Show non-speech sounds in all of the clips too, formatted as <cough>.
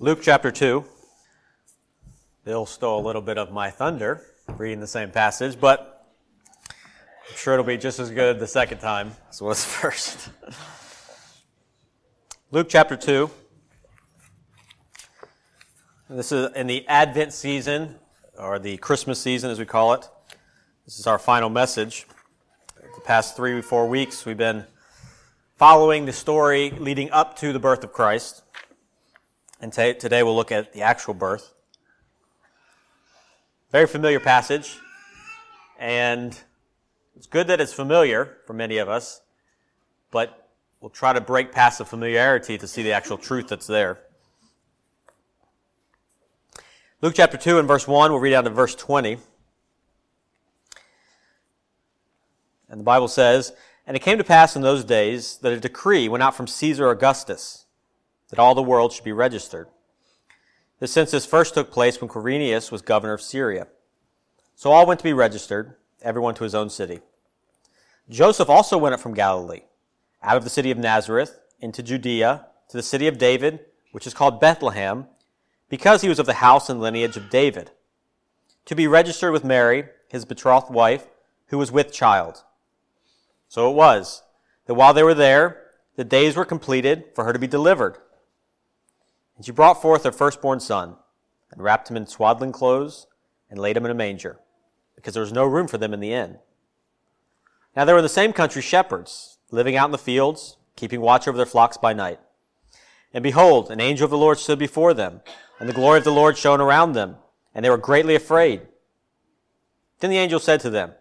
Luke chapter 2. Bill stole a little bit of my thunder reading the same passage, but I'm sure it'll be just as good the second time as it was first. <laughs> Luke chapter 2. This is in the Advent season, or the Christmas season as we call it. This is our final message. The past three, or four weeks, we've been following the story leading up to the birth of Christ. And t- today we'll look at the actual birth. Very familiar passage. And it's good that it's familiar for many of us, but we'll try to break past the familiarity to see the actual truth that's there. Luke chapter 2 and verse 1, we'll read down to verse 20. And the Bible says, And it came to pass in those days that a decree went out from Caesar Augustus that all the world should be registered. The census first took place when Quirinius was governor of Syria. So all went to be registered, everyone to his own city. Joseph also went up from Galilee, out of the city of Nazareth, into Judea, to the city of David, which is called Bethlehem, because he was of the house and lineage of David, to be registered with Mary, his betrothed wife, who was with child. So it was that while they were there, the days were completed for her to be delivered. And she brought forth her firstborn son, and wrapped him in swaddling clothes, and laid him in a manger, because there was no room for them in the inn. Now there were in the same country shepherds, living out in the fields, keeping watch over their flocks by night. And behold, an angel of the Lord stood before them, and the glory of the Lord shone around them, and they were greatly afraid. Then the angel said to them,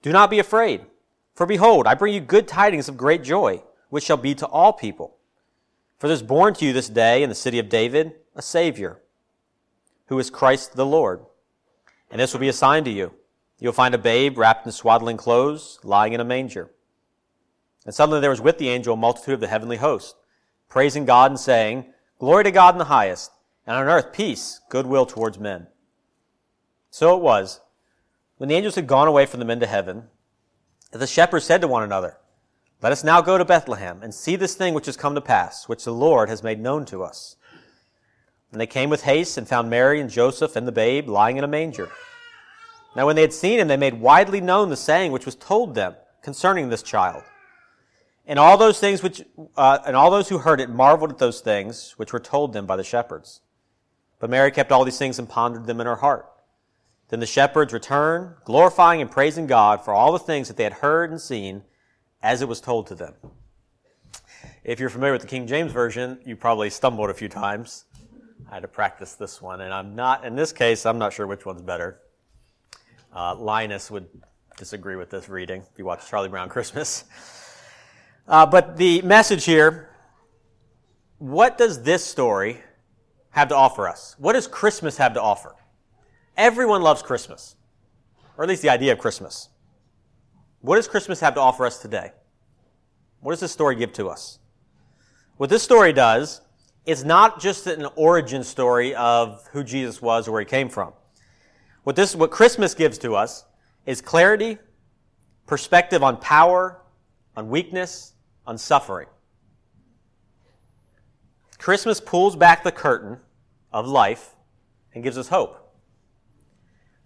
Do not be afraid, for behold, I bring you good tidings of great joy, which shall be to all people. For there is born to you this day in the city of David a Savior, who is Christ the Lord. And this will be a sign to you. You'll find a babe wrapped in swaddling clothes, lying in a manger. And suddenly there was with the angel a multitude of the heavenly host, praising God and saying, Glory to God in the highest, and on earth peace, goodwill towards men. So it was, when the angels had gone away from them into heaven, that the shepherds said to one another, let us now go to Bethlehem and see this thing which has come to pass, which the Lord has made known to us. And they came with haste and found Mary and Joseph and the babe lying in a manger. Now when they had seen him, they made widely known the saying which was told them concerning this child. And all those things which, uh, and all those who heard it marveled at those things which were told them by the shepherds. But Mary kept all these things and pondered them in her heart. Then the shepherds returned, glorifying and praising God for all the things that they had heard and seen as it was told to them. If you're familiar with the King James Version, you probably stumbled a few times. I had to practice this one, and I'm not, in this case, I'm not sure which one's better. Uh, Linus would disagree with this reading if you watch Charlie Brown Christmas. Uh, but the message here what does this story have to offer us? What does Christmas have to offer? Everyone loves Christmas, or at least the idea of Christmas. What does Christmas have to offer us today? What does this story give to us? What this story does is not just an origin story of who Jesus was or where he came from. What this, what Christmas gives to us is clarity, perspective on power, on weakness, on suffering. Christmas pulls back the curtain of life and gives us hope.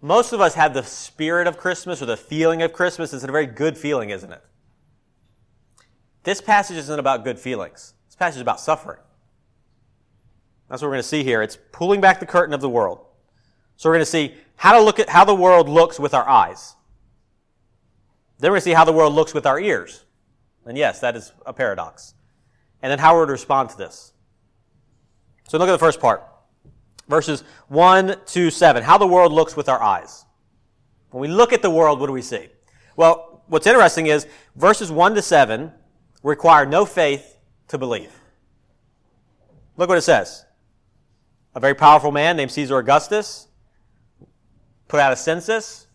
Most of us have the spirit of Christmas or the feeling of Christmas. It's a very good feeling, isn't it? This passage isn't about good feelings. This passage is about suffering. That's what we're going to see here. It's pulling back the curtain of the world. So we're going to see how to look at how the world looks with our eyes. Then we're going to see how the world looks with our ears. And yes, that is a paradox. And then how we're to respond to this. So look at the first part verses 1 to 7, how the world looks with our eyes. When we look at the world, what do we see? Well, what's interesting is verses 1 to 7 require no faith to believe. Look what it says. A very powerful man named Caesar Augustus put out a census.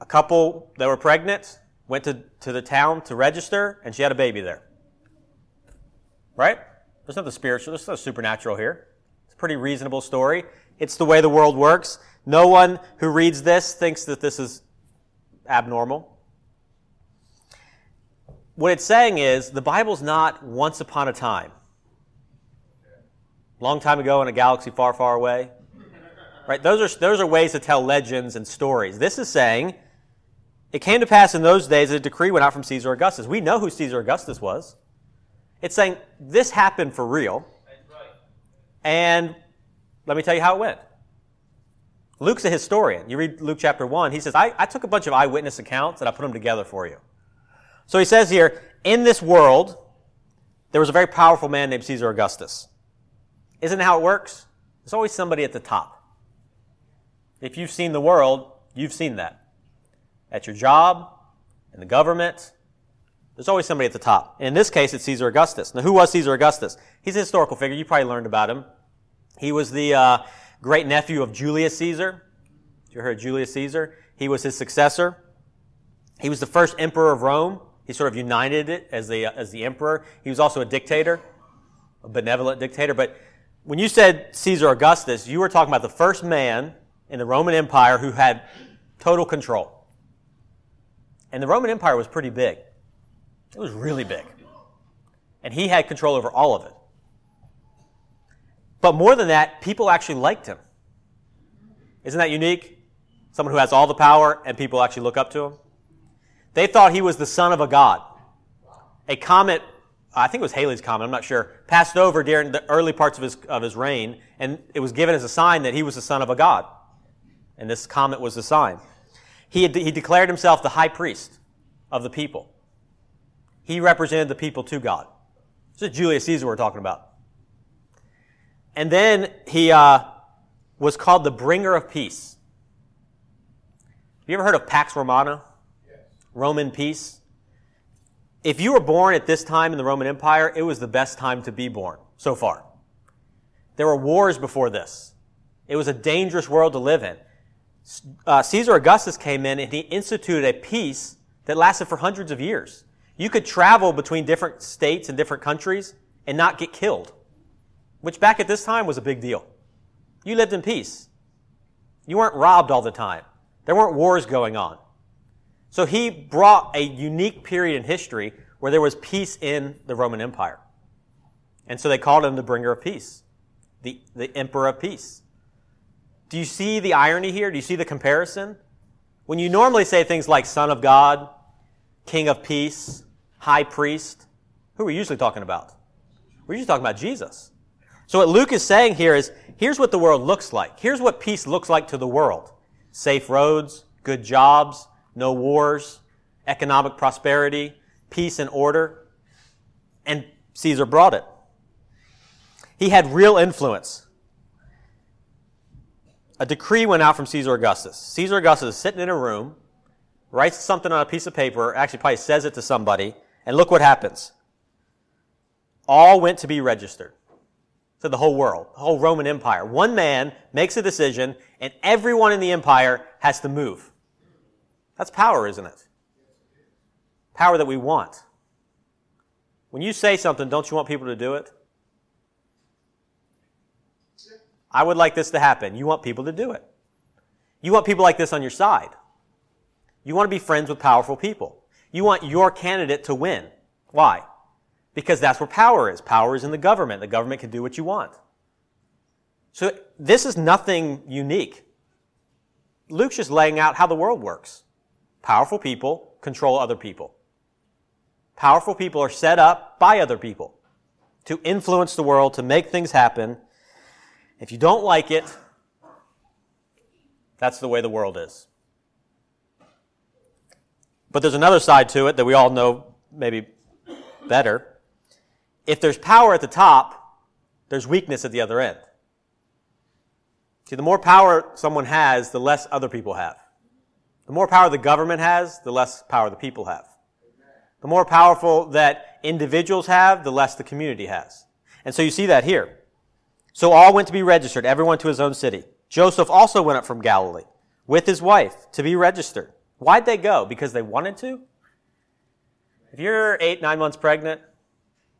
A couple that were pregnant went to, to the town to register, and she had a baby there. Right? There's nothing spiritual, there's nothing supernatural here pretty reasonable story. It's the way the world works. No one who reads this thinks that this is abnormal. What it's saying is the Bible's not once upon a time. long time ago in a galaxy far, far away. Right? Those are, those are ways to tell legends and stories. This is saying, it came to pass in those days that a decree went out from Caesar Augustus. We know who Caesar Augustus was. It's saying this happened for real. And let me tell you how it went. Luke's a historian. You read Luke chapter 1, he says, I, I took a bunch of eyewitness accounts and I put them together for you. So he says here, in this world, there was a very powerful man named Caesar Augustus. Isn't that how it works? There's always somebody at the top. If you've seen the world, you've seen that. At your job, in the government, there's always somebody at the top. And in this case, it's Caesar Augustus. Now, who was Caesar Augustus? He's a historical figure. You probably learned about him. He was the uh, great nephew of Julius Caesar. You heard Julius Caesar? He was his successor. He was the first emperor of Rome. He sort of united it as the, as the emperor. He was also a dictator, a benevolent dictator. But when you said Caesar Augustus, you were talking about the first man in the Roman Empire who had total control. And the Roman Empire was pretty big. It was really big. And he had control over all of it. But more than that, people actually liked him. Isn't that unique? Someone who has all the power and people actually look up to him. They thought he was the son of a god. A comet, I think it was Halley's comet, I'm not sure, passed over during the early parts of his, of his reign, and it was given as a sign that he was the son of a god. And this comet was the sign. He, had, he declared himself the high priest of the people. He represented the people to God. This is Julius Caesar we're talking about. And then he uh, was called the bringer of peace. Have you ever heard of Pax Romana? Roman peace. If you were born at this time in the Roman Empire, it was the best time to be born so far. There were wars before this. It was a dangerous world to live in. Uh, Caesar Augustus came in and he instituted a peace that lasted for hundreds of years. You could travel between different states and different countries and not get killed, which back at this time was a big deal. You lived in peace. You weren't robbed all the time. There weren't wars going on. So he brought a unique period in history where there was peace in the Roman Empire. And so they called him the bringer of peace, the, the emperor of peace. Do you see the irony here? Do you see the comparison? When you normally say things like son of God, king of peace, high priest, who are we usually talking about? We're usually talking about Jesus. So what Luke is saying here is, here's what the world looks like. Here's what peace looks like to the world. Safe roads, good jobs, no wars, economic prosperity, peace and order. And Caesar brought it. He had real influence. A decree went out from Caesar Augustus. Caesar Augustus is sitting in a room, writes something on a piece of paper, actually probably says it to somebody, and look what happens. All went to be registered to the whole world, the whole Roman Empire. One man makes a decision, and everyone in the empire has to move. That's power, isn't it? Power that we want. When you say something, don't you want people to do it? I would like this to happen. You want people to do it. You want people like this on your side. You want to be friends with powerful people. You want your candidate to win. Why? Because that's where power is. Power is in the government. The government can do what you want. So this is nothing unique. Luke's just laying out how the world works. Powerful people control other people. Powerful people are set up by other people to influence the world, to make things happen. If you don't like it, that's the way the world is. But there's another side to it that we all know maybe better. If there's power at the top, there's weakness at the other end. See, the more power someone has, the less other people have. The more power the government has, the less power the people have. The more powerful that individuals have, the less the community has. And so you see that here. So all went to be registered, everyone to his own city. Joseph also went up from Galilee with his wife to be registered. Why'd they go? Because they wanted to? If you're eight, nine months pregnant,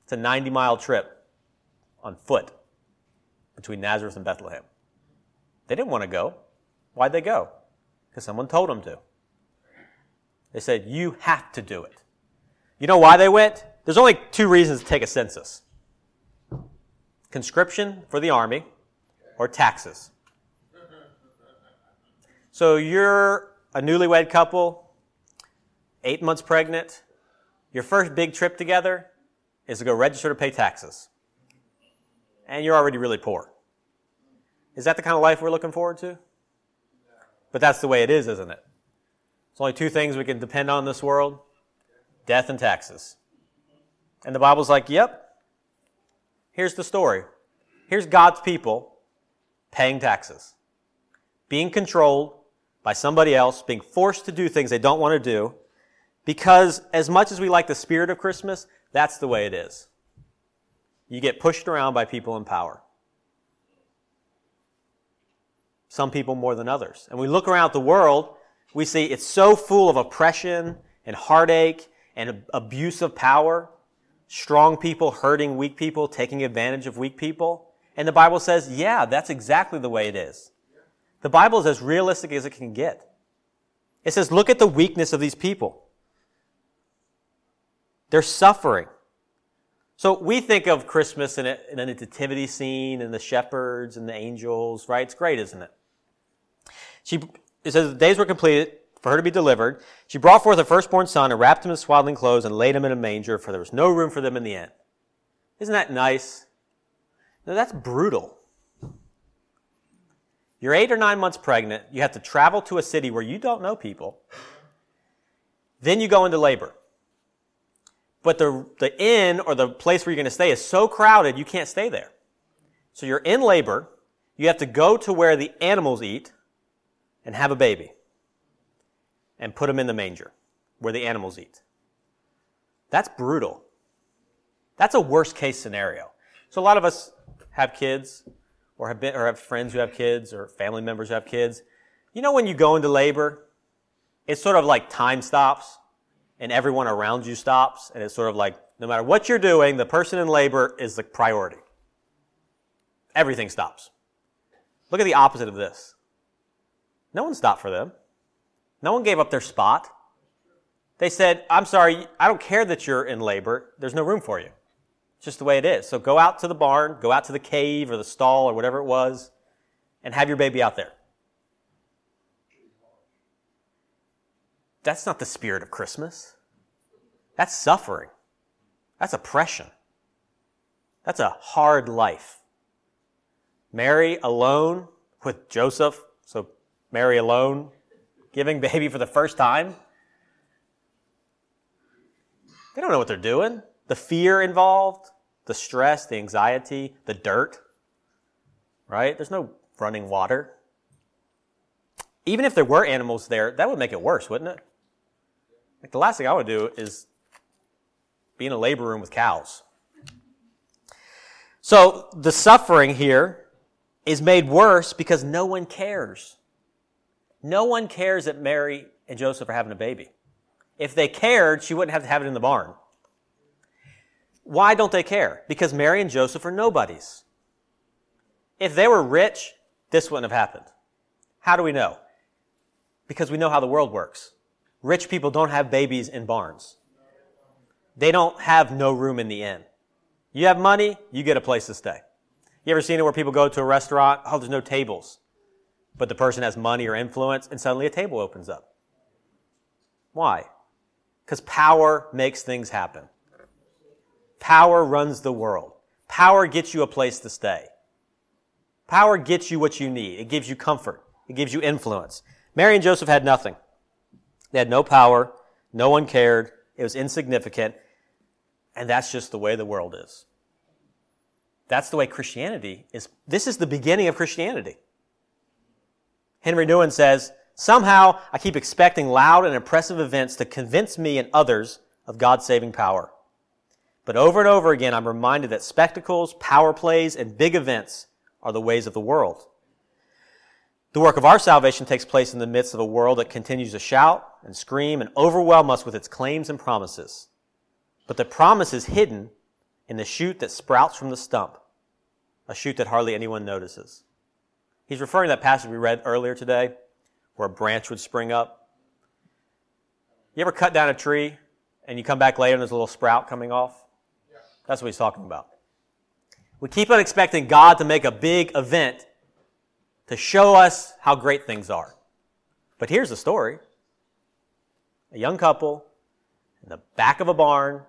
it's a 90 mile trip on foot between Nazareth and Bethlehem. They didn't want to go. Why'd they go? Because someone told them to. They said, You have to do it. You know why they went? There's only two reasons to take a census. conscription for the army or taxes. So you're a newlywed couple, eight months pregnant. Your first big trip together is to go register to pay taxes. And you're already really poor. Is that the kind of life we're looking forward to? But that's the way it is, isn't it? There's only two things we can depend on in this world death and taxes. And the Bible's like, yep. Here's the story. Here's God's people paying taxes, being controlled by somebody else, being forced to do things they don't want to do, because as much as we like the spirit of Christmas, that's the way it is. You get pushed around by people in power. Some people more than others. And we look around the world, we see it's so full of oppression and heartache and abuse of power, strong people hurting weak people, taking advantage of weak people. And the Bible says, yeah, that's exactly the way it is. The Bible is as realistic as it can get. It says, look at the weakness of these people. They're suffering. So we think of Christmas in a, in a nativity scene and the shepherds and the angels, right? It's great, isn't it? She, it says the days were completed for her to be delivered. She brought forth her firstborn son and wrapped him in swaddling clothes and laid him in a manger, for there was no room for them in the inn. Isn't that nice? No, that's brutal. You're eight or nine months pregnant. You have to travel to a city where you don't know people. Then you go into labor. But the, the inn or the place where you're going to stay is so crowded you can't stay there. So you're in labor. You have to go to where the animals eat and have a baby and put them in the manger where the animals eat. That's brutal. That's a worst case scenario. So a lot of us have kids or have been, or have friends who have kids or family members who have kids. You know when you go into labor, it's sort of like time stops and everyone around you stops and it's sort of like no matter what you're doing, the person in labor is the priority. Everything stops. Look at the opposite of this. No one stopped for them. No one gave up their spot. They said, I'm sorry, I don't care that you're in labor. There's no room for you. It's just the way it is. So go out to the barn, go out to the cave or the stall or whatever it was, and have your baby out there. That's not the spirit of Christmas. That's suffering. That's oppression. That's a hard life. Mary alone with Joseph, so Mary alone, giving baby for the first time. They don't know what they're doing. The fear involved, the stress, the anxiety, the dirt, right? There's no running water. Even if there were animals there, that would make it worse, wouldn't it? Like the last thing I would do is be in a labor room with cows. So the suffering here is made worse because no one cares. No one cares that Mary and Joseph are having a baby. If they cared, she wouldn't have to have it in the barn. Why don't they care? Because Mary and Joseph are nobodies. If they were rich, this wouldn't have happened. How do we know? Because we know how the world works. Rich people don't have babies in barns. They don't have no room in the inn. You have money, you get a place to stay. You ever seen it where people go to a restaurant? Oh, there's no tables. But the person has money or influence, and suddenly a table opens up. Why? Because power makes things happen. Power runs the world. Power gets you a place to stay. Power gets you what you need. It gives you comfort. It gives you influence. Mary and Joseph had nothing. They had no power. No one cared. It was insignificant. And that's just the way the world is. That's the way Christianity is. This is the beginning of Christianity. Henri Nouwen says, Somehow I keep expecting loud and impressive events to convince me and others of God's saving power. But over and over again, I'm reminded that spectacles, power plays, and big events are the ways of the world. The work of our salvation takes place in the midst of a world that continues to shout and scream and overwhelm us with its claims and promises. But the promise is hidden in the shoot that sprouts from the stump, a shoot that hardly anyone notices. He's referring to that passage we read earlier today, where a branch would spring up. You ever cut down a tree and you come back later and there's a little sprout coming off? That's what he's talking about. We keep on expecting God to make a big event to show us how great things are. But here's the story a young couple in the back of a barn,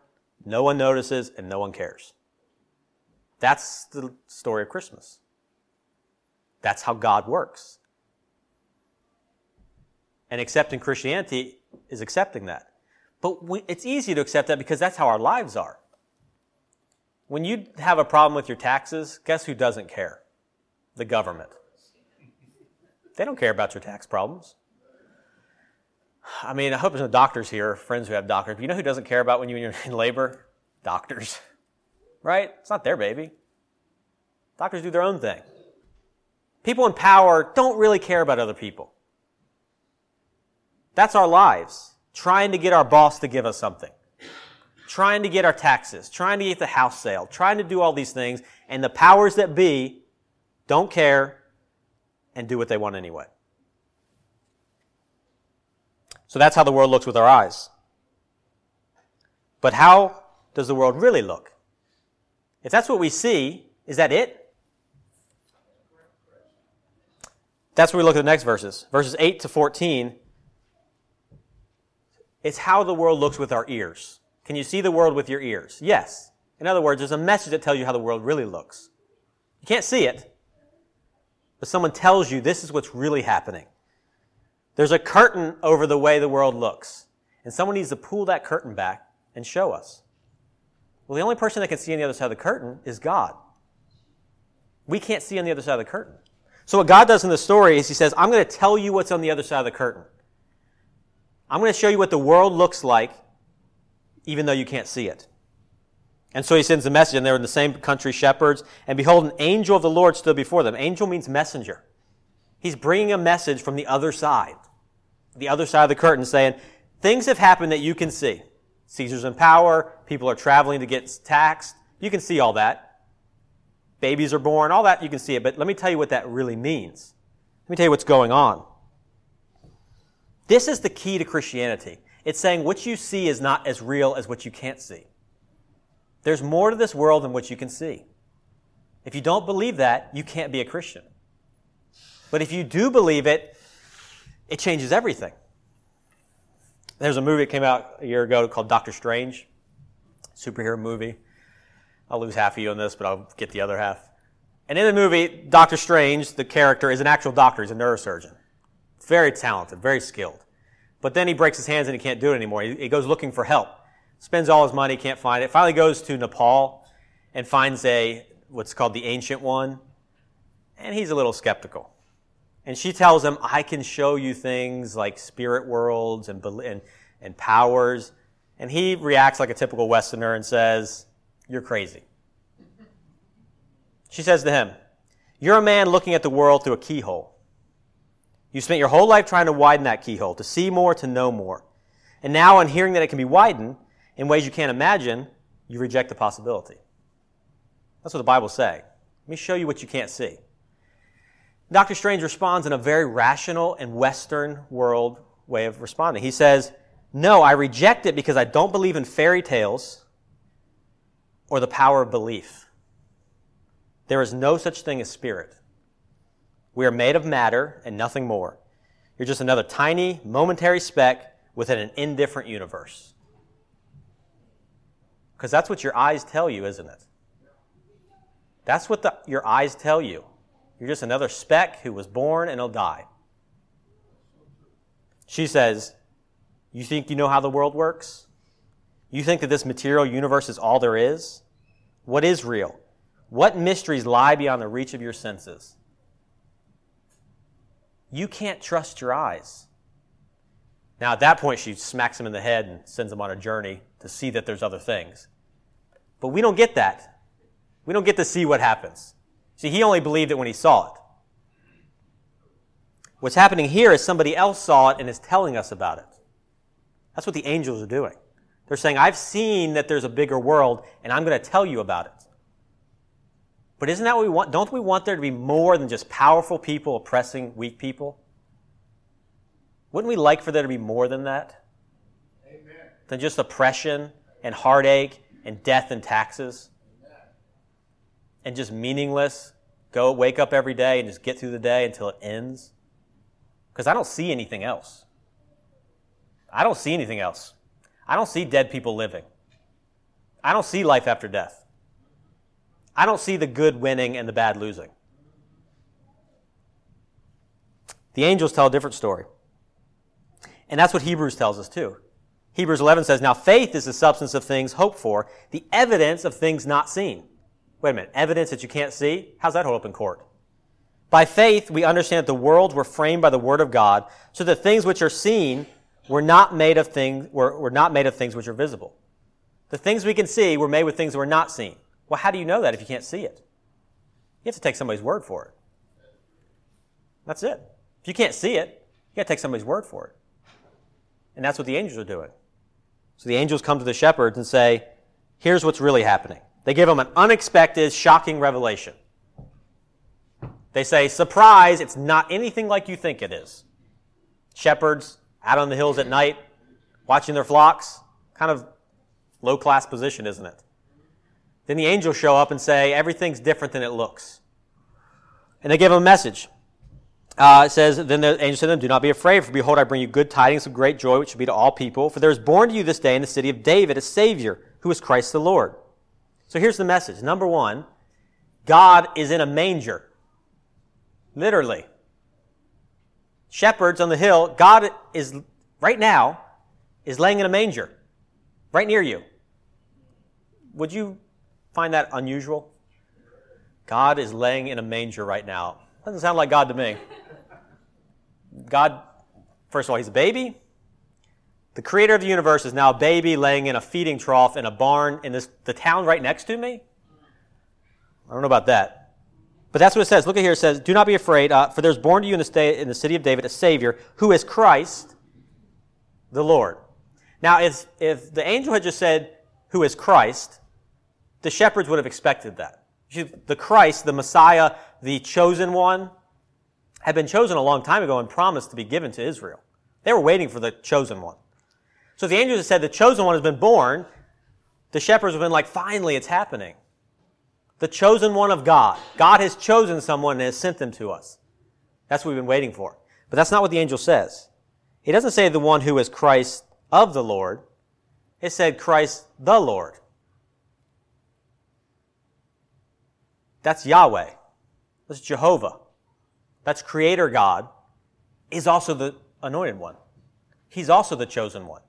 no one notices and no one cares. That's the story of Christmas. That's how God works. And accepting Christianity is accepting that. But we, it's easy to accept that because that's how our lives are. When you have a problem with your taxes, guess who doesn't care? The government. They don't care about your tax problems. I mean, I hope there's no doctors here, friends who have doctors. But you know who doesn't care about when you're in <laughs> labor? Doctors. Right? It's not their baby. Doctors do their own thing. People in power don't really care about other people. That's our lives. Trying to get our boss to give us something. Trying to get our taxes. Trying to get the house sale. Trying to do all these things. And the powers that be don't care and do what they want anyway. So that's how the world looks with our eyes. But how does the world really look? If that's what we see, is that it? That's where we look at the next verses. Verses 8 to 14. It's how the world looks with our ears. Can you see the world with your ears? Yes. In other words, there's a message that tells you how the world really looks. You can't see it, but someone tells you this is what's really happening. There's a curtain over the way the world looks. And someone needs to pull that curtain back and show us. Well, the only person that can see on the other side of the curtain is God. We can't see on the other side of the curtain. So what God does in the story is he says, I'm going to tell you what's on the other side of the curtain. I'm going to show you what the world looks like, even though you can't see it. And so he sends a message, and they're in the same country, shepherds, and behold, an angel of the Lord stood before them. Angel means messenger. He's bringing a message from the other side the other side of the curtain saying, things have happened that you can see. Caesar's in power. People are traveling to get taxed. You can see all that. Babies are born. All that you can see it. But let me tell you what that really means. Let me tell you what's going on. This is the key to Christianity. It's saying what you see is not as real as what you can't see. There's more to this world than what you can see. If you don't believe that, you can't be a Christian. But if you do believe it, it changes everything. There's a movie that came out a year ago called Doctor Strange, superhero movie. I'll lose half of you on this, but I'll get the other half. And in the movie, Doctor Strange, the character, is an actual doctor. He's a neurosurgeon. Very talented, very skilled. But then he breaks his hands and he can't do it anymore. He, he goes looking for help. Spends all his money, can't find it. Finally goes to Nepal and finds a, what's called the Ancient One. And he's a little skeptical. And she tells him, I can show you things like spirit worlds and, and, and powers. And he reacts like a typical Westerner and says, You're crazy. She says to him, You're a man looking at the world through a keyhole. You spent your whole life trying to widen that keyhole, to see more, to know more. And now, on hearing that it can be widened in ways you can't imagine, you reject the possibility. That's what the Bible says. Let me show you what you can't see. Dr. Strange responds in a very rational and Western world way of responding. He says, No, I reject it because I don't believe in fairy tales or the power of belief. There is no such thing as spirit. We are made of matter and nothing more. You're just another tiny, momentary speck within an indifferent universe. Because that's what your eyes tell you, isn't it? That's what the, your eyes tell you. You're just another speck who was born and will die. She says, You think you know how the world works? You think that this material universe is all there is? What is real? What mysteries lie beyond the reach of your senses? You can't trust your eyes. Now, at that point, she smacks him in the head and sends him on a journey to see that there's other things. But we don't get that. We don't get to see what happens. See, he only believed it when he saw it. What's happening here is somebody else saw it and is telling us about it. That's what the angels are doing. They're saying, I've seen that there's a bigger world and I'm going to tell you about it. But isn't that what we want? Don't we want there to be more than just powerful people oppressing weak people? Wouldn't we like for there to be more than that? Amen. Than just oppression and heartache and death and taxes? and just meaningless? Go wake up every day and just get through the day until it ends? Because I don't see anything else. I don't see anything else. I don't see dead people living. I don't see life after death. I don't see the good winning and the bad losing. The angels tell a different story. And that's what Hebrews tells us too. Hebrews 11 says, Now faith is the substance of things hoped for, the evidence of things not seen. Wait a minute, evidence that you can't see? How's that hold up in court? By faith, we understand that the worlds were framed by the word of God, so that things which are seen were not made of things, were, were not made of things which are visible. The things we can see were made with things that were not seen. Well, how do you know that if you can't see it? You have to take somebody's word for it. That's it. If you can't see it, you got to take somebody's word for it. And that's what the angels are doing. So the angels come to the shepherds and say, here's what's really happening. They give them an unexpected, shocking revelation. They say, surprise, it's not anything like you think it is. Shepherds out on the hills at night, watching their flocks, kind of low class position, isn't it? Then the angels show up and say, everything's different than it looks. And they give them a message. Uh, it says, Then the angel said to them, Do not be afraid, for behold, I bring you good tidings of great joy, which shall be to all people. For there is born to you this day in the city of David a Savior, who is Christ the Lord. So here's the message. Number one, God is in a manger. Literally. Shepherds on the hill, God is, right now, is laying in a manger, right near you. Would you find that unusual? God is laying in a manger right now. Doesn't sound like God to me. God, first of all, he's a baby. The creator of the universe is now a baby laying in a feeding trough in a barn in this, the town right next to me. I don't know about that. But that's what it says. Look at here. It says, Do not be afraid, uh, for there's born to you in the, in the city of David a Savior who is Christ the Lord. Now, if, if the angel had just said, Who is Christ, the shepherds would have expected that. The Christ, the Messiah, the chosen one, had been chosen a long time ago and promised to be given to Israel. They were waiting for the chosen one. So the angels had said, the chosen one has been born. The shepherds have been like, finally, it's happening. The chosen one of God. God has chosen someone and has sent them to us. That's what we've been waiting for. But that's not what the angel says. He doesn't say the one who is Christ of the Lord. It said Christ the Lord. That's Yahweh. That's Jehovah. That's Creator God. Is also the anointed one. He's also the chosen one.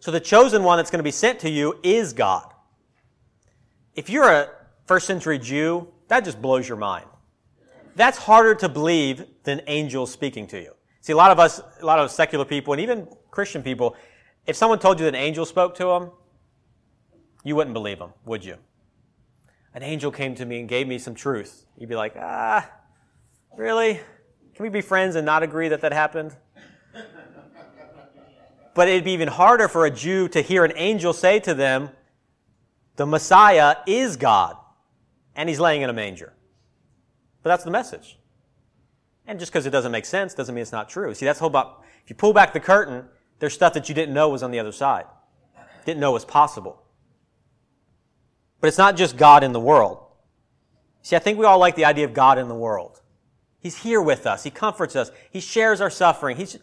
So the chosen one that's going to be sent to you is God. If you're a first century Jew, that just blows your mind. That's harder to believe than angels speaking to you. See, a lot of us, a lot of secular people, and even Christian people, if someone told you that an angel spoke to them, you wouldn't believe them, would you? An angel came to me and gave me some truth. You'd be like, ah, really? Can we be friends and not agree that that happened? But it'd be even harder for a Jew to hear an angel say to them, the Messiah is God, and he's laying in a manger. But that's the message. And just because it doesn't make sense doesn't mean it's not true. See, that's whole about, if you pull back the curtain, there's stuff that you didn't know was on the other side. Didn't know was possible. But it's not just God in the world. See, I think we all like the idea of God in the world. He's here with us. He comforts us. He shares our suffering. He's,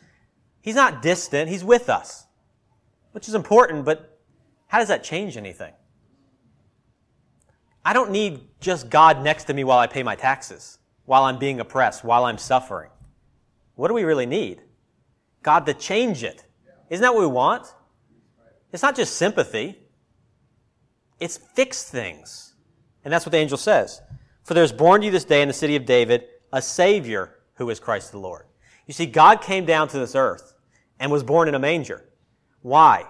he's not distant. He's with us, which is important, but how does that change anything? I don't need just God next to me while I pay my taxes, while I'm being oppressed, while I'm suffering. What do we really need? God to change it. Isn't that what we want? It's not just sympathy. It's fixed things. And that's what the angel says. For there's born to you this day in the city of David a Savior who is Christ the Lord. You see, God came down to this earth and was born in a manger. Why?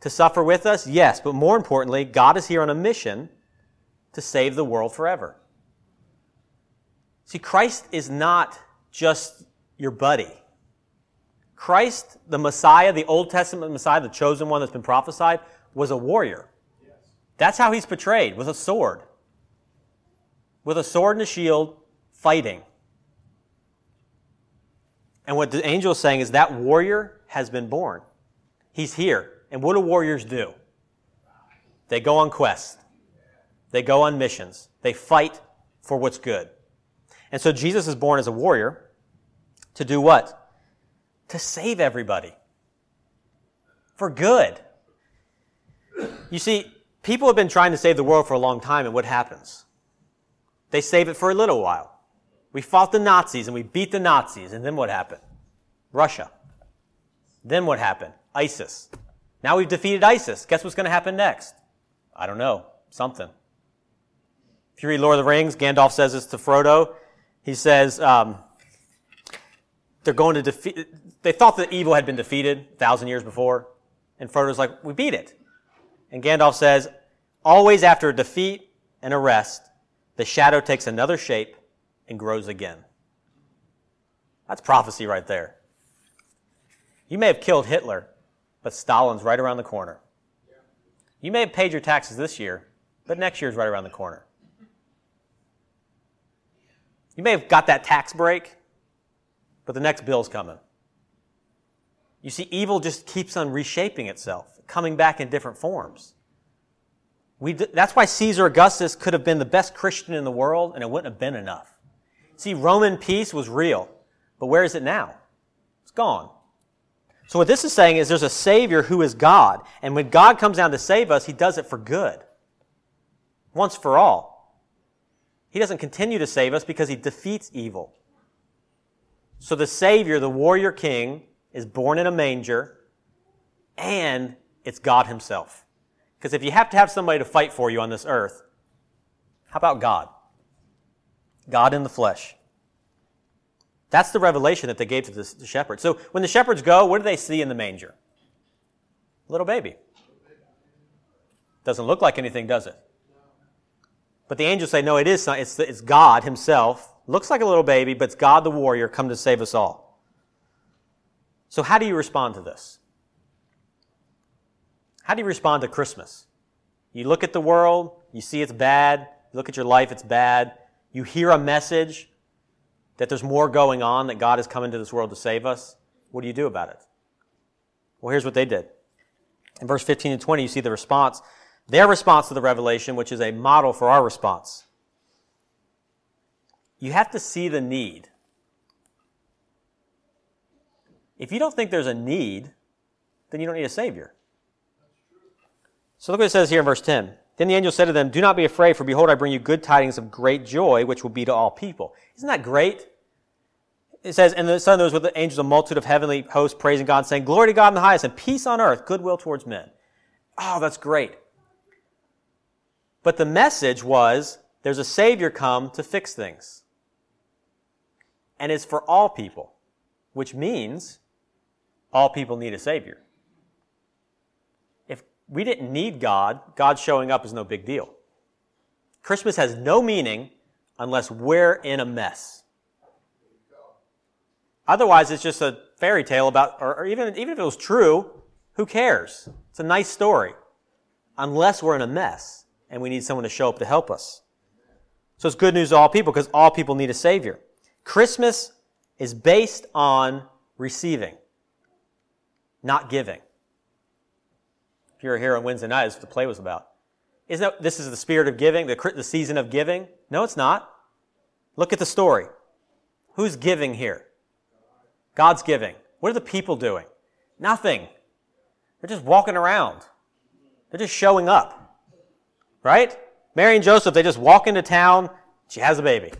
To suffer with us? Yes, but more importantly, God is here on a mission to save the world forever. See, Christ is not just your buddy. Christ, the Messiah, the Old Testament Messiah, the chosen one that's been prophesied, was a warrior. That's how he's portrayed, with a sword. With a sword and a shield, fighting. And what the angel is saying is that warrior has been born. He's here. And what do warriors do? They go on quests. They go on missions. They fight for what's good. And so Jesus is born as a warrior to do what? To save everybody. For good. You see, people have been trying to save the world for a long time, and what happens? They save it for a little while. We fought the Nazis and we beat the Nazis, and then what happened? Russia. Then what happened? ISIS. Now we've defeated ISIS. Guess what's going to happen next? I don't know. Something. If you read Lord of the Rings, Gandalf says this to Frodo. He says, um, they're going to defeat, they thought that evil had been defeated a thousand years before. And Frodo's like, we beat it. And Gandalf says, always after a defeat and arrest, the shadow takes another shape and grows again. That's prophecy right there. You may have killed Hitler, but Stalin's right around the corner. You may have paid your taxes this year, but next year's right around the corner. You may have got that tax break, but the next bill's coming. You see, evil just keeps on reshaping itself, coming back in different forms. We, that's why Caesar Augustus could have been the best Christian in the world, and it wouldn't have been enough. See, Roman peace was real, but where is it now? It's gone. So what this is saying is there's a Savior who is God, and when God comes down to save us, He does it for good. Once for all. He doesn't continue to save us because He defeats evil. So the Savior, the warrior king, is born in a manger, and it's God Himself. Because if you have to have somebody to fight for you on this earth, how about God? God in the flesh. That's the revelation that they gave to the, shepherds. So when the shepherds go, what do they see in the manger? Little baby. Doesn't look like anything, does it? But the angels say, no, it is it's, it's God himself. Looks like a little baby, but it's God the warrior come to save us all. So how do you respond to this? How do you respond to Christmas? You look at the world, you see it's bad. You look at your life, it's bad. You hear a message that there's more going on, that God has come into this world to save us, what do you do about it? Well, here's what they did. In verse 15 and 20, you see the response, their response to the revelation, which is a model for our response. You have to see the need. If you don't think there's a need, then you don't need a Savior. So look what it says here in verse 10. Then the angel said to them, Do not be afraid, for behold, I bring you good tidings of great joy, which will be to all people. Isn't that great? It says, And the Son there was with the angels a multitude of heavenly hosts praising God, saying, Glory to God in the highest, and peace on earth, goodwill towards men. Oh, that's great. But the message was, there's a Savior come to fix things. And it's for all people, which means all people need a Savior If we didn't need God. God showing up is no big deal. Christmas has no meaning unless we're in a mess. Otherwise, it's just a fairy tale about, or, or, even, even if it was true, who cares? It's a nice story. Unless we're in a mess and we need someone to show up to help us. So it's good news to all people because all people need a Savior. Christmas is based on receiving, not giving If you were here on Wednesday night, that's what the play was about. Isn't that, this is the spirit of giving, the, the season of giving? No, it's not. Look at the story. Who's giving here? God's giving. What are the people doing? Nothing. They're just walking around. They're just showing up. Right? Mary and Joseph, they just walk into town. She has a baby.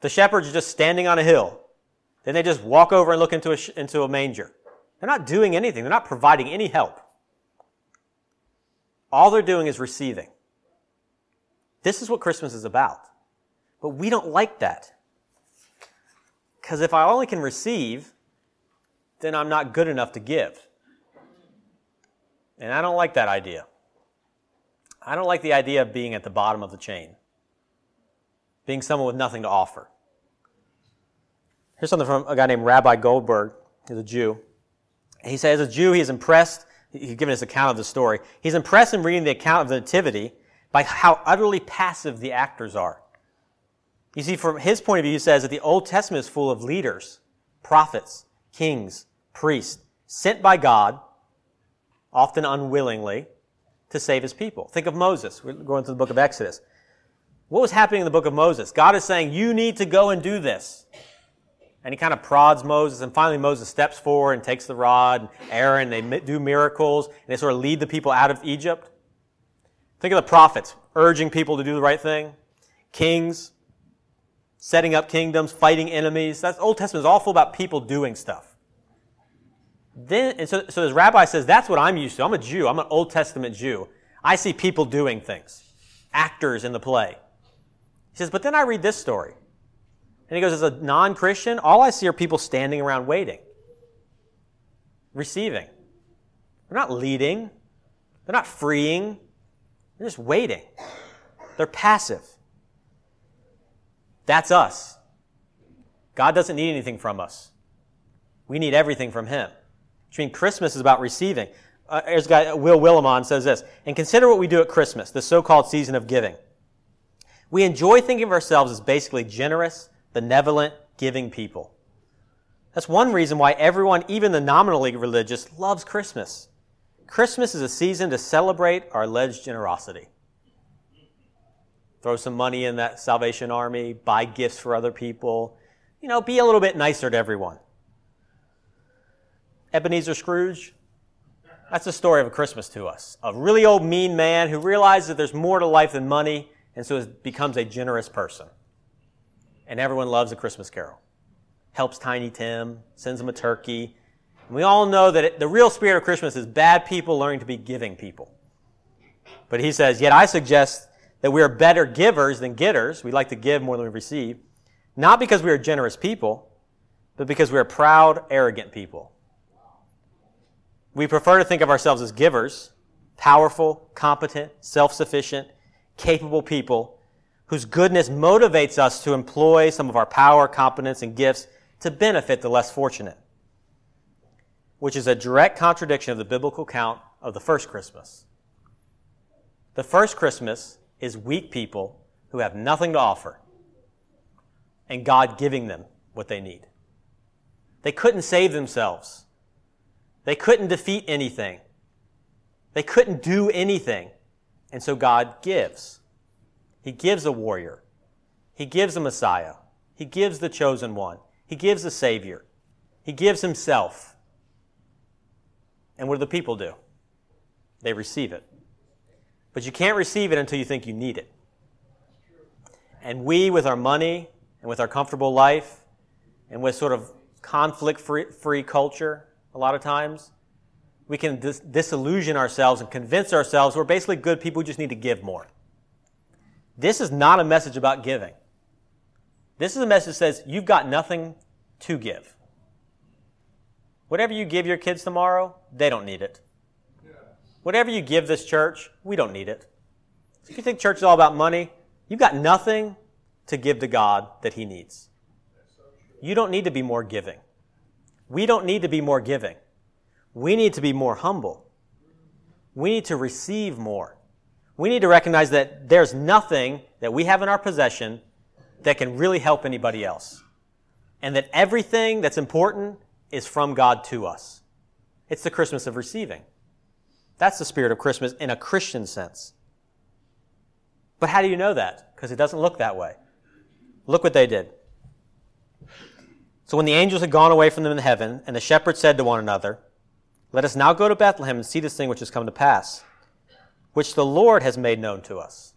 The shepherds are just standing on a hill. Then they just walk over and look into a, into a manger. They're not doing anything. They're not providing any help. All they're doing is receiving. This is what Christmas is about. But we don't like that. Because if I only can receive, then I'm not good enough to give. And I don't like that idea. I don't like the idea of being at the bottom of the chain, being someone with nothing to offer. Here's something from a guy named Rabbi Goldberg. He's a Jew. He says, as a Jew, he is impressed he's given us account of the story. He's impressed in reading the account of the Nativity by how utterly passive the actors are. You see, from his point of view, he says that the Old Testament is full of leaders, prophets, kings, priests, sent by God, often unwillingly, to save his people. Think of Moses. We're going through the book of Exodus. What was happening in the book of Moses? God is saying, You need to go and do this. And he kind of prods Moses, and finally Moses steps forward and takes the rod, and Aaron, they do miracles, and they sort of lead the people out of Egypt. Think of the prophets urging people to do the right thing, kings, setting up kingdoms, fighting enemies. That's Old Testament is all full about people doing stuff. Then, and so, so this rabbi says, that's what I'm used to. I'm a Jew. I'm an Old Testament Jew. I see people doing things, actors in the play. He says, but then I read this story. And he goes, as a non Christian, all I see are people standing around waiting, receiving. They're not leading, they're not freeing, they're just waiting. They're passive. That's us. God doesn't need anything from us. We need everything from Him. Which means Christmas is about receiving. Uh, there's a guy, Will Willimon says this, and consider what we do at Christmas, the so-called season of giving. We enjoy thinking of ourselves as basically generous, benevolent, giving people. That's one reason why everyone, even the nominally religious, loves Christmas. Christmas is a season to celebrate our alleged generosity. Throw some money in that Salvation Army, buy gifts for other people, you know, be a little bit nicer to everyone. Ebenezer Scrooge, that's the story of a Christmas to us. A really old mean man who realizes that there's more to life than money and so becomes a generous person and everyone loves a Christmas carol. Helps Tiny Tim, sends him a turkey. And we all know that it, the real spirit of Christmas is bad people learning to be giving people. But he says, Yet I suggest that we are better givers than getters. We like to give more than we receive. Not because we are generous people, but because we are proud, arrogant people. We prefer to think of ourselves as givers, powerful, competent, self sufficient, capable people whose goodness motivates us to employ some of our power, competence, and gifts to benefit the less fortunate, which is a direct contradiction of the biblical account of the first Christmas. The first Christmas is weak people who have nothing to offer, and God giving them what they need. They couldn't save themselves. They couldn't defeat anything. They couldn't do anything. And so God gives. He gives a warrior. He gives a Messiah. He gives the chosen one. He gives a Savior. He gives Himself. And what do the people do? They receive it. But you can't receive it until you think you need it. And we, with our money and with our comfortable life and with sort of conflict free culture, a lot of times, we can dis- disillusion ourselves and convince ourselves we're basically good people who just need to give more. This is not a message about giving. This is a message that says you've got nothing to give. Whatever you give your kids tomorrow, they don't need it. Whatever you give this church, we don't need it. if you think church is all about money, you've got nothing to give to God that He needs. You don't need to be more giving. We don't need to be more giving. We need to be more humble. We need to receive more we need to recognize that there's nothing that we have in our possession that can really help anybody else. And that everything that's important is from God to us. It's the Christmas of receiving. That's the spirit of Christmas in a Christian sense. But how do you know that? Because it doesn't look that way. Look what they did. So when the angels had gone away from them in heaven, and the shepherds said to one another, Let us now go to Bethlehem and see this thing which has come to pass which the Lord has made known to us.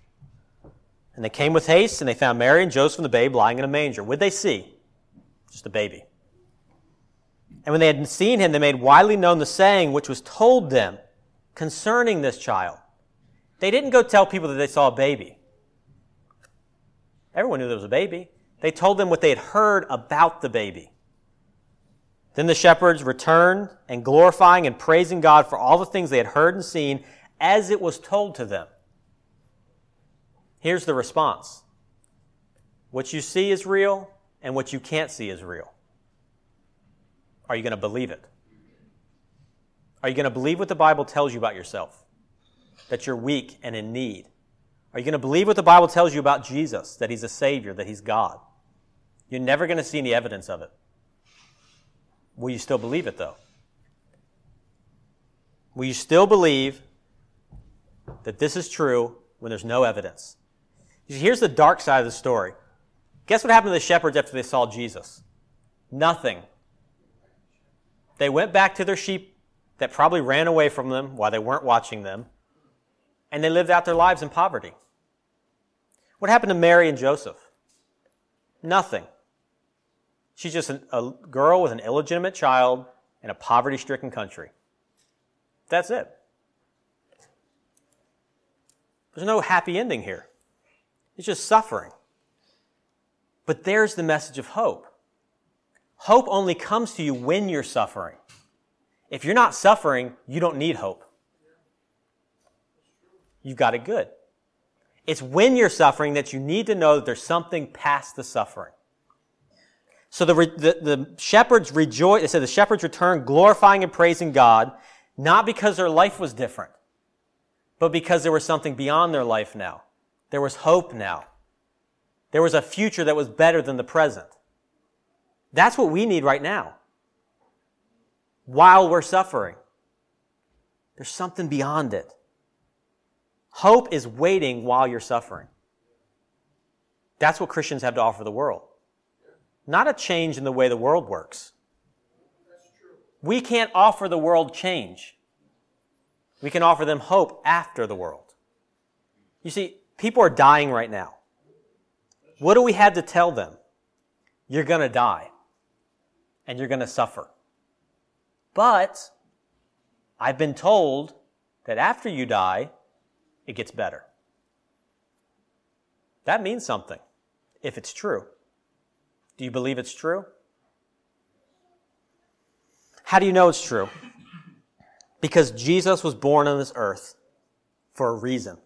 And they came with haste, and they found Mary and Joseph and the babe lying in a manger. Would they see? Just a baby. And when they had seen him, they made widely known the saying which was told them concerning this child. They didn't go tell people that they saw a baby. Everyone knew there was a baby. They told them what they had heard about the baby. Then the shepherds returned and glorifying and praising God for all the things they had heard and seen as it was told to them. Here's the response What you see is real, and what you can't see is real. Are you going to believe it? Are you going to believe what the Bible tells you about yourself? That you're weak and in need? Are you going to believe what the Bible tells you about Jesus? That he's a Savior, that he's God? You're never going to see any evidence of it. Will you still believe it, though? Will you still believe that this is true when there's no evidence. Here's the dark side of the story. Guess what happened to the shepherds after they saw Jesus? Nothing. They went back to their sheep that probably ran away from them while they weren't watching them, and they lived out their lives in poverty. What happened to Mary and Joseph? Nothing. She's just a girl with an illegitimate child in a poverty stricken country. That's it. There's no happy ending here. It's just suffering. But there's the message of hope. Hope only comes to you when you're suffering. If you're not suffering, you don't need hope. You've got it good. It's when you're suffering that you need to know that there's something past the suffering. So the, the, the shepherds rejoice, it said the shepherds returned glorifying and praising God, not because their life was different, but because there was something beyond their life now. There was hope now. There was a future that was better than the present. That's what we need right now. While we're suffering. There's something beyond it. Hope is waiting while you're suffering. That's what Christians have to offer the world. Not a change in the way the world works. We can't offer the world change. We can offer them hope after the world. You see, people are dying right now. What do we have to tell them? You're going to die and you're going to suffer. But I've been told that after you die, it gets better. That means something if it's true. Do you believe it's true? How do you know it's true? Because Jesus was born on this earth for a reason.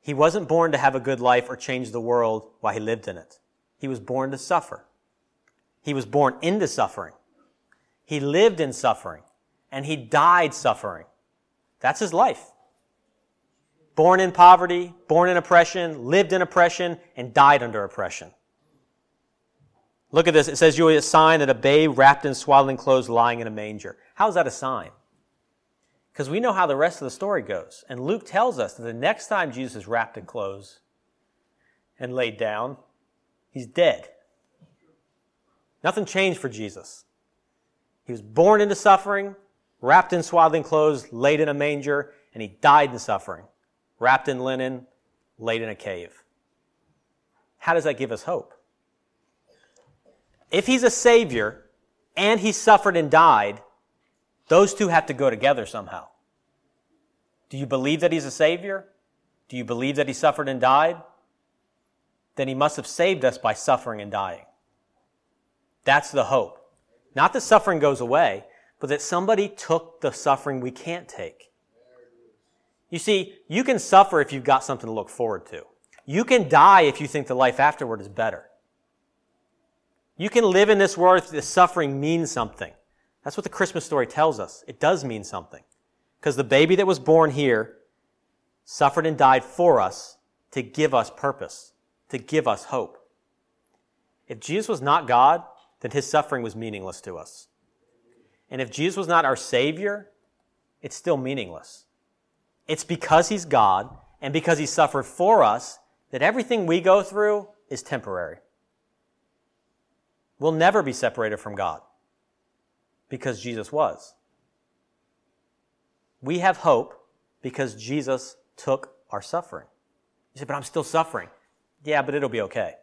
He wasn't born to have a good life or change the world while he lived in it. He was born to suffer. He was born into suffering. He lived in suffering and he died suffering. That's his life born in poverty, born in oppression, lived in oppression, and died under oppression. Look at this. It says, You will a sign that a babe wrapped in swaddling clothes lying in a manger. How is that a sign? Because we know how the rest of the story goes. And Luke tells us that the next time Jesus is wrapped in clothes and laid down, he's dead. Nothing changed for Jesus. He was born into suffering, wrapped in swaddling clothes, laid in a manger, and he died in suffering wrapped in linen, laid in a cave. How does that give us hope? If he's a savior and he suffered and died, those two have to go together somehow. Do you believe that he's a savior? Do you believe that he suffered and died? Then he must have saved us by suffering and dying. That's the hope. Not that suffering goes away, but that somebody took the suffering we can't take you see, you can suffer if you've got something to look forward to. You can die if you think the life afterward is better. You can live in this world if the suffering means something. That's what the Christmas story tells us. It does mean something. Because the baby that was born here suffered and died for us to give us purpose, to give us hope. If Jesus was not God, then his suffering was meaningless to us. And if Jesus was not our Savior, it's still meaningless. It's because he's God and because he suffered for us that everything we go through is temporary. We'll never be separated from God because Jesus was. We have hope because Jesus took our suffering. You say, but I'm still suffering. Yeah, but it'll be okay.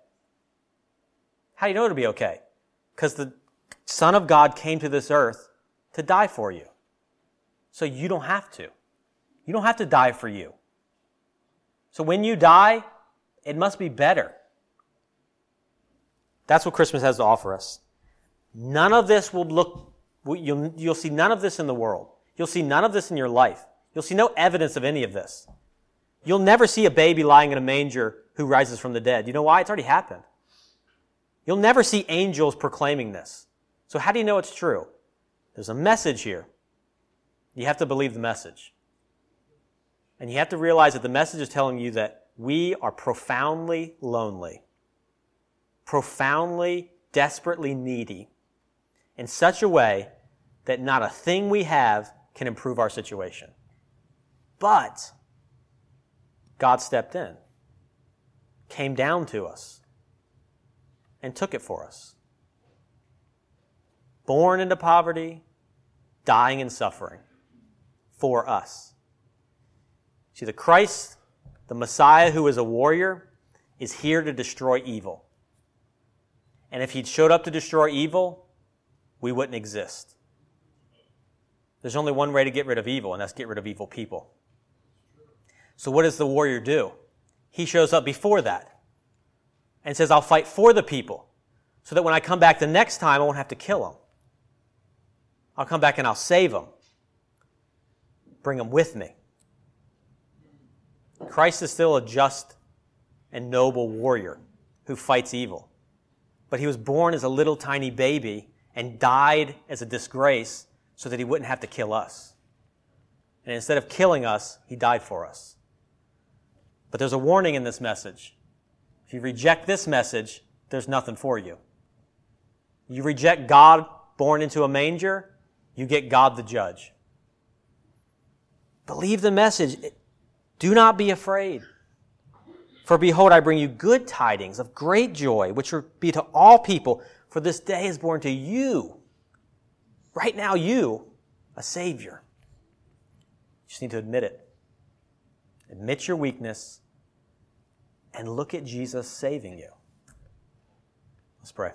How do you know it'll be okay? Because the Son of God came to this earth to die for you. So you don't have to. You don't have to die for you. So when you die, it must be better. That's what Christmas has to offer us. None of this will look, you'll, you'll see none of this in the world. You'll see none of this in your life. You'll see no evidence of any of this. You'll never see a baby lying in a manger who rises from the dead. You know why? It's already happened. You'll never see angels proclaiming this. So how do you know it's true? There's a message here. You have to believe the message. And you have to realize that the message is telling you that we are profoundly lonely, profoundly, desperately needy in such a way that not a thing we have can improve our situation. But God stepped in. came down to us and took it for us. Born into poverty, dying and suffering for us. See, the Christ, the Messiah who is a warrior, is here to destroy evil. And if he'd showed up to destroy evil, we wouldn't exist. There's only one way to get rid of evil, and that's get rid of evil people. So what does the warrior do? He shows up before that and says, I'll fight for the people so that when I come back the next time, I won't have to kill them. I'll come back and I'll save them. Bring them with me. Christ is still a just and noble warrior who fights evil. But he was born as a little tiny baby and died as a disgrace so that he wouldn't have to kill us. And instead of killing us, he died for us. But there's a warning in this message. If you reject this message, there's nothing for you. You reject God born into a manger, you get God the judge. Believe the message. Do not be afraid. For behold, I bring you good tidings of great joy, which will be to all people, for this day is born to you. Right now, you, a Savior. You just need to admit it. Admit your weakness and look at Jesus saving you. Let's pray.